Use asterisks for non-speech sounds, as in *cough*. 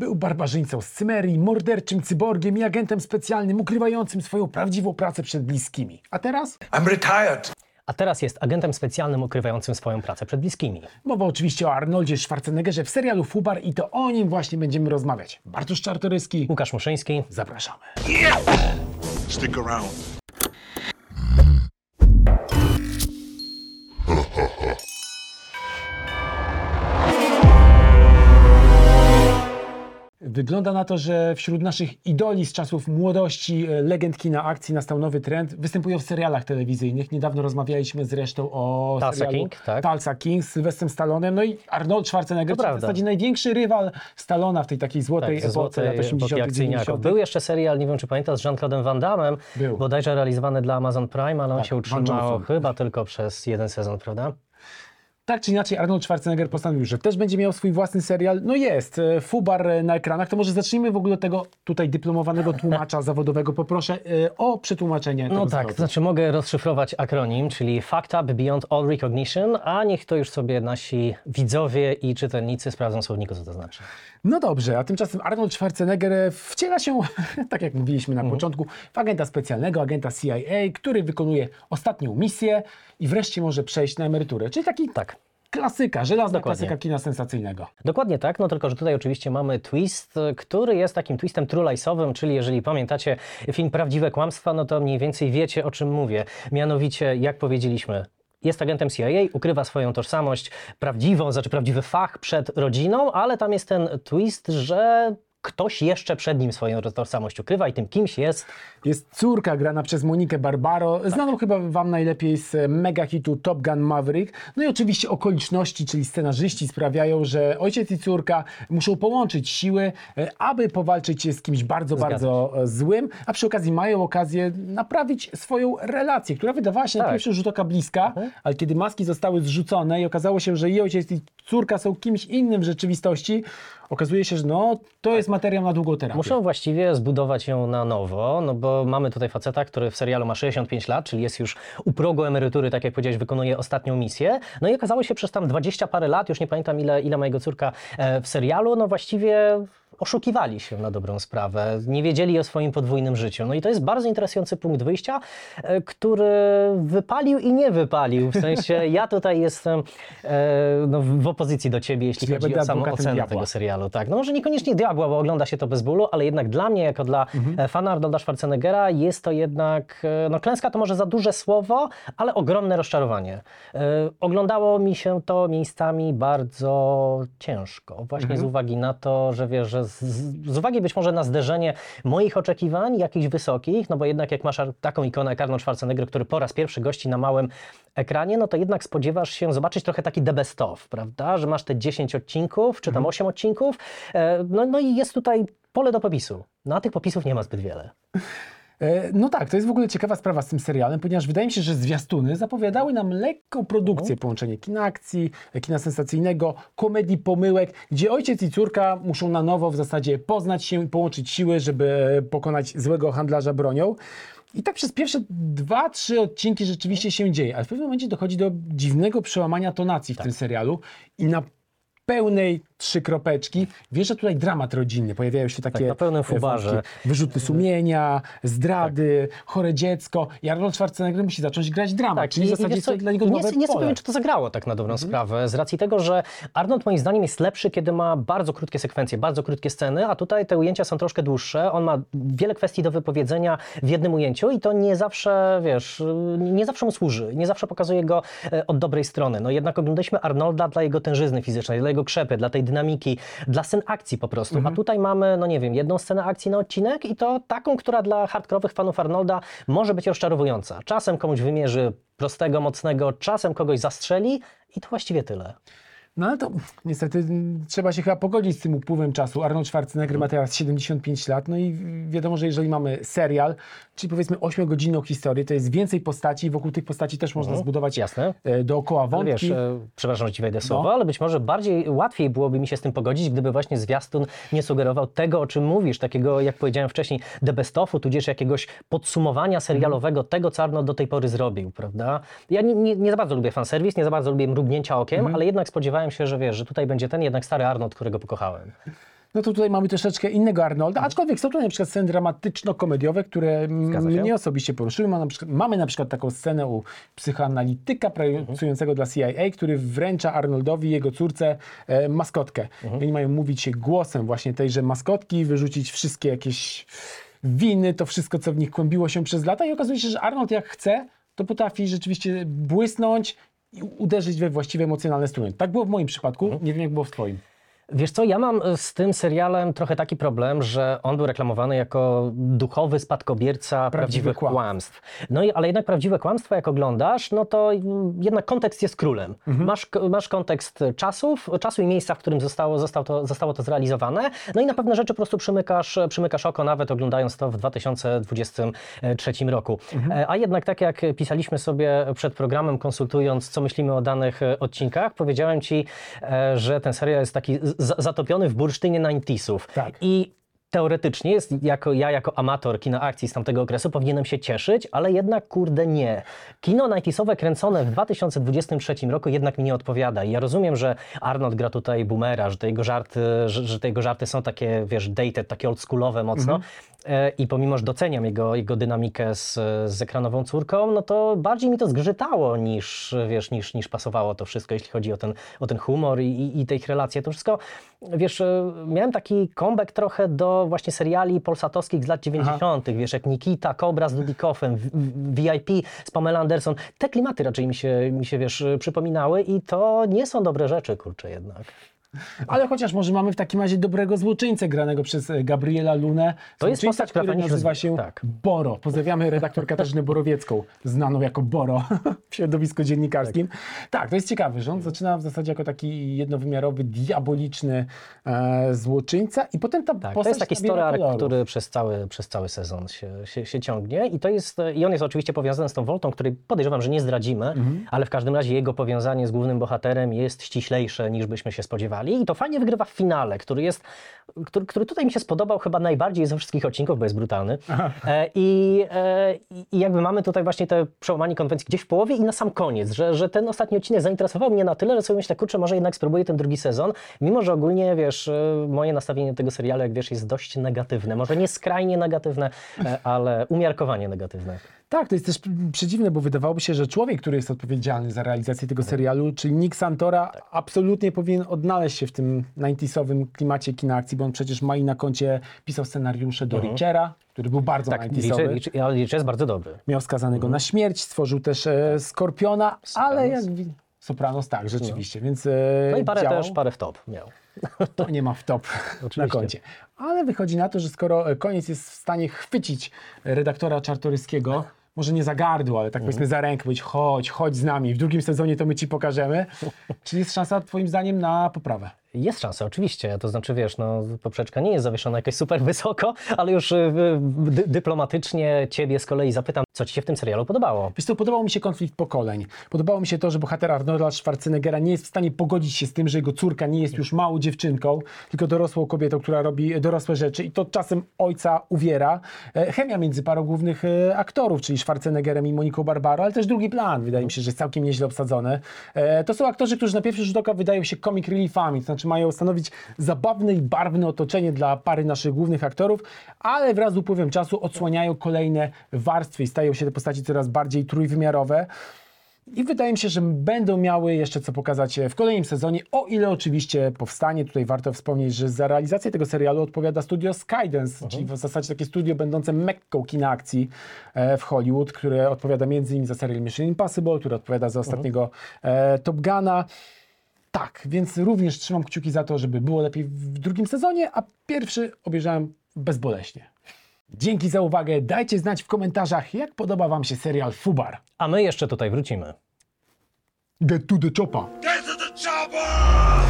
Był barbarzyńcą z Cymerii, morderczym cyborgiem i agentem specjalnym ukrywającym swoją prawdziwą pracę przed bliskimi. A teraz? I'm retired. A teraz jest agentem specjalnym ukrywającym swoją pracę przed bliskimi. Mowa oczywiście o Arnoldzie Schwarzeneggerze w serialu Fubar i to o nim właśnie będziemy rozmawiać. Bartosz Czartoryski, Łukasz Muszyński. zapraszamy. Stick around. Wygląda na to, że wśród naszych idoli z czasów młodości, e, legend kina akcji nastał nowy trend. Występują w serialach telewizyjnych. Niedawno rozmawialiśmy zresztą o Tulsa serialu King, tak. Tulsa King z Sylwestrem Stallonem. No i Arnold Schwarzenegger, To czyli w zasadzie największy rywal Stallona w tej takiej złotej Tak, epoce lat złotej 80 epoki akcyjniaków. 90 Był jeszcze serial, nie wiem czy pamiętasz, z Jean-Claude'em Van Damme, Był. bodajże realizowany dla Amazon Prime, ale on Tak, się utrzymał chyba tylko przez jeden sezon, prawda? Tak czy inaczej, Arnold Schwarzenegger postanowił, że też będzie miał swój własny serial. No jest, e, Fubar e, na ekranach. To może zacznijmy w ogóle od tego tutaj dyplomowanego tłumacza *laughs* zawodowego. Poproszę e, o przetłumaczenie No tak, zwrotu. znaczy mogę rozszyfrować akronim, czyli Fucked Up Beyond All Recognition, a niech to już sobie nasi widzowie i czytelnicy sprawdzą słowniku, co to znaczy. No dobrze, a tymczasem Arnold Schwarzenegger wciela się, *laughs* tak jak mówiliśmy na początku, w agenta specjalnego, agenta CIA, który wykonuje ostatnią misję i wreszcie może przejść na emeryturę. Czyli taki Tak. Klasyka, żelazna Dokładnie. klasyka kina sensacyjnego. Dokładnie tak, no tylko, że tutaj oczywiście mamy twist, który jest takim twistem trulice'owym, czyli jeżeli pamiętacie film Prawdziwe Kłamstwa, no to mniej więcej wiecie o czym mówię. Mianowicie, jak powiedzieliśmy, jest agentem CIA, ukrywa swoją tożsamość prawdziwą, znaczy prawdziwy fach przed rodziną, ale tam jest ten twist, że ktoś jeszcze przed nim swoją tożsamość ukrywa i tym kimś jest Jest córka grana przez Monikę Barbaro, znaną chyba Wam najlepiej z e, mega hitu Top Gun Maverick. No i oczywiście okoliczności, czyli scenarzyści sprawiają, że ojciec i córka muszą połączyć siły, e, aby powalczyć z kimś bardzo, Zgadza bardzo e, złym, a przy okazji mają okazję naprawić swoją relację, która wydawała się na Tak. pierwszy rzut oka bliska, ale kiedy maski zostały zrzucone i okazało się, że i ojciec i córka są kimś innym w rzeczywistości, okazuje się, że no, to jest materiał na długą terapię. Muszą właściwie zbudować ją na nowo, no bo mamy tutaj faceta, który w serialu ma 65 lat, czyli jest już u progu emerytury, tak jak powiedziałeś, wykonuje ostatnią misję. No i okazało się przez tam 20 parę lat, już nie pamiętam ile, ile ma jego córka e, w serialu, no właściwie oszukiwali się na dobrą sprawę, nie wiedzieli o swoim podwójnym życiu. No i to jest bardzo interesujący punkt wyjścia, e, który wypalił i nie wypalił. W sensie *laughs* ja tutaj jestem e, no, w opozycji do ciebie, jeśli Czyli ja chodzi będę o samą ocenę diabła. tego serialu. Tak, no może niekoniecznie diabła, bo ogląda się to bez bólu, ale jednak dla mnie, jako dla Mhm. e, fana Arnolda Schwarzeneggera, jest to jednak, no klęska to może za duże słowo, ale ogromne rozczarowanie. Oglądało mi się to miejscami bardzo ciężko, właśnie Mhm. z uwagi na to, że wiesz, że z, z uwagi być może na zderzenie moich oczekiwań, jakichś wysokich, no bo jednak jak masz taką ikonę jak Arnold Schwarzenegger, który po raz pierwszy gości na małym ekranie, no to jednak spodziewasz się zobaczyć trochę taki the best of, prawda, że masz te 10 odcinków, czy tam 8 odcinków, e, no, no i jest tutaj pole do popisu. No a tych popisów nie ma zbyt wiele. *laughs* E, No tak, to jest w ogóle ciekawa sprawa z tym serialem, ponieważ wydaje mi się, że zwiastuny zapowiadały nam lekką produkcję, połączenie kina akcji, e, kina sensacyjnego, komedii pomyłek, gdzie ojciec i córka muszą na nowo w zasadzie poznać się i połączyć siły, żeby pokonać złego handlarza bronią. I tak przez pierwsze dwa, trzy odcinki rzeczywiście się dzieje, ale w pewnym momencie dochodzi do dziwnego przełamania tonacji w tym serialu i na pełnej trzy kropeczki wjeżdża tutaj dramat rodzinny, pojawiają się takie na pełnym e, fubarze. wątki. Wyrzuty sumienia, zdrady, chore dziecko. I Arnold Schwarzenegger musi zacząć grać dramat, czyli w Tak, i- i zasadzie wiesz co, dla niego nie, nowe nie. Mhm. powiem, czy to zagrało tak na dobrą sprawę, z racji tego, że Arnold moim zdaniem jest lepszy, kiedy ma bardzo krótkie sekwencje, bardzo krótkie sceny, a tutaj te ujęcia są troszkę dłuższe. On ma wiele kwestii do wypowiedzenia w jednym ujęciu i to nie zawsze, wiesz, nie zawsze mu służy, nie zawsze pokazuje go e, od dobrej strony. No jednak oglądaliśmy Arnolda dla jego tężyzny fizycznej, dla jego krzepy, dla tej dynamiki, dla scen akcji po prostu. Mhm. A tutaj mamy, no nie wiem, jedną scenę akcji na odcinek i to taką, która dla hardkorowych fanów Arnolda może być rozczarowująca. Czasem komuś wymierzy prostego, mocnego, czasem kogoś zastrzeli i to właściwie tyle. No ale to niestety trzeba się chyba pogodzić z tym upływem czasu. Arnold Schwarzenegger ma teraz 75 lat, no i wiadomo, że jeżeli mamy serial, czyli powiedzmy 8-godzinną historię, to jest więcej postaci i wokół tych postaci też można zbudować Jasne. e, dookoła Ale wątki. wiesz, e, przepraszam, że ci wejdę w słowo, No. ale być może bardziej łatwiej byłoby mi się z tym pogodzić, gdyby właśnie zwiastun nie sugerował tego, o czym mówisz, takiego, jak powiedziałem wcześniej, the best ofu, tudzież jakiegoś podsumowania serialowego tego, co Arnold do tej pory zrobił, prawda? Ja nie, nie, nie za bardzo lubię fanserwis, nie za bardzo lubię mrugnięcia okiem, ale jednak spodziewałem się, że wiesz, że tutaj będzie ten jednak stary Arnold, którego pokochałem. No to tutaj mamy troszeczkę innego Arnolda, aczkolwiek są tutaj na przykład sceny dramatyczno-komediowe, które m- Zgadza się. mnie osobiście poruszyły. Mamy na, przykład, mamy na przykład taką scenę u psychoanalityka pracującego dla CIA, który wręcza Arnoldowi i jego córce e, maskotkę. I oni mają mówić się głosem właśnie tejże maskotki, wyrzucić wszystkie jakieś winy, to wszystko, co w nich kłębiło się przez lata i okazuje się, że Arnold jak chce, to potrafi rzeczywiście błysnąć i uderzyć we właściwe emocjonalne struny. Tak było w moim przypadku, nie wiem jak było w twoim. Wiesz co, ja mam z tym serialem trochę taki problem, że on był reklamowany jako duchowy spadkobierca prawdziwych kłamstw. kłamstw. No i ale jednak prawdziwe kłamstwa, jak oglądasz, no to jednak kontekst jest królem. Masz, k- masz kontekst czasów, czasu i miejsca, w którym zostało, zostało, to, zostało to zrealizowane, no i na pewne rzeczy po prostu przymykasz, przymykasz oko, nawet oglądając to w 2023 roku. E, A jednak tak jak pisaliśmy sobie przed programem, konsultując, co myślimy o danych e, odcinkach, powiedziałem Ci, e, że ten serial jest taki zatopiony w bursztynie 90sów. Tak. I teoretycznie jest, jako, ja jako amator kina akcji z tamtego okresu powinienem się cieszyć, ale jednak kurde nie. Kino 90sowe kręcone w 2023 roku jednak mi nie odpowiada. I ja rozumiem, że Arnold gra tutaj boomera, że te jego żarty, że, że te jego żarty są takie, wiesz, dated, takie oldschoolowe mocno. E, I pomimo, że doceniam jego, jego dynamikę z, z ekranową córką, no to bardziej mi to zgrzytało niż, wiesz, niż, niż pasowało to wszystko, jeśli chodzi o ten, o ten humor i, i, i te ich relacje. To wszystko, wiesz, e, miałem taki comeback trochę do właśnie seriali polsatowskich z lat 90., wiesz, jak Nikita, Cobra z V- VIP z Pamela Anderson. Te klimaty raczej mi się, mi się, wiesz, przypominały i to nie są dobre rzeczy, kurczę, jednak. Ale chociaż może mamy w takim razie dobrego złoczyńcę granego przez e, Gabriela Lunę. To jest postać, która nazywa się tak. Boro. Pozdrawiamy redaktor Katarzynę Borowiecką, znaną jako Boro *laughs* w środowisku dziennikarskim. Tak. to jest ciekawe, że on zaczyna w zasadzie jako taki jednowymiarowy, diaboliczny e, złoczyńca i potem ta Tak, to jest taki story arc, który przez cały, przez cały sezon się, się, się ciągnie i to jest, i on jest oczywiście powiązany z tą Voltą, której podejrzewam, że nie zdradzimy, Mhm. ale w każdym razie jego powiązanie z głównym bohaterem jest ściślejsze niż byśmy się spodziewali i to fajnie wygrywa w finale, który jest, który, który tutaj mi się spodobał chyba najbardziej ze wszystkich odcinków, bo jest brutalny e, i, e, i jakby mamy tutaj właśnie te przełamanie konwencji gdzieś w połowie i na sam koniec, że, że ten ostatni odcinek zainteresował mnie na tyle, że sobie myślę, kurczę, może jednak spróbuję ten drugi sezon, mimo że ogólnie, wiesz, e, moje nastawienie do tego serialu, jak wiesz, jest dość negatywne. Może nie skrajnie negatywne, e, ale umiarkowanie negatywne. Tak, to jest też przedziwne, bo wydawałoby się, że człowiek, który jest odpowiedzialny za realizację tego serialu, czyli Nick Santora, absolutnie powinien odnaleźć się w tym 90sowym klimacie kina akcji, bo on przecież ma i na koncie pisał scenariusze do Richera, który był bardzo Tak, 90sowy. liczę, liczę, ale liczę jest bardzo dobry. Miał skazanego na śmierć, stworzył też e, Skorpiona, ale jak Sopranos tak, rzeczywiście, więc e, No i parę działał. też, parę w top miał. *laughs* To nie ma w top *laughs* na Oczywiście. koncie. Ale wychodzi na to, że skoro e, koniec jest w stanie chwycić redaktora Czartoryskiego, może nie za gardło, ale tak powiedzmy za rękę, powiedzieć chodź, chodź z nami, w drugim sezonie to my ci pokażemy. Czy jest szansa twoim zdaniem na poprawę? Jest szansa, oczywiście. To znaczy, wiesz, no, poprzeczka nie jest zawieszona jakoś super wysoko, ale już y, dy, dyplomatycznie ciebie z kolei zapytam, co ci się w tym serialu podobało? Wiesz co, podobał mi się konflikt pokoleń. Podobało mi się to, że bohater Arnolda Schwarzeneggera nie jest w stanie pogodzić się z tym, że jego córka nie jest już małą dziewczynką, tylko dorosłą kobietą, która robi dorosłe rzeczy i to czasem ojca uwiera. E, Chemia między parą głównych e, aktorów, czyli Schwarzeneggerem i Moniką Barbaro, ale też drugi plan, wydaje mi się, że jest całkiem nieźle obsadzony. E, To są aktorzy, którzy na pierwszy rzut oka wydają się comic reliefami, to znaczy mają stanowić zabawne i barwne otoczenie dla pary naszych głównych aktorów, ale wraz z upływem czasu odsłaniają kolejne warstwy i stają się te postaci coraz bardziej trójwymiarowe. I wydaje mi się, że będą miały jeszcze co pokazać w kolejnym sezonie, o ile oczywiście powstanie. Tutaj warto wspomnieć, że za realizację tego serialu odpowiada studio Skydance, czyli w zasadzie takie studio będące mekką kina akcji e, w Hollywood, które odpowiada między innymi za serial Mission Impossible, które odpowiada za ostatniego e, Top Guna. Tak, więc również trzymam kciuki za to, żeby było lepiej w drugim sezonie, a pierwszy obejrzałem bezboleśnie. Dzięki za uwagę. Dajcie znać w komentarzach, jak podoba Wam się serial Fubar. A my jeszcze tutaj wrócimy. Get to the chopper. Get to the chopper!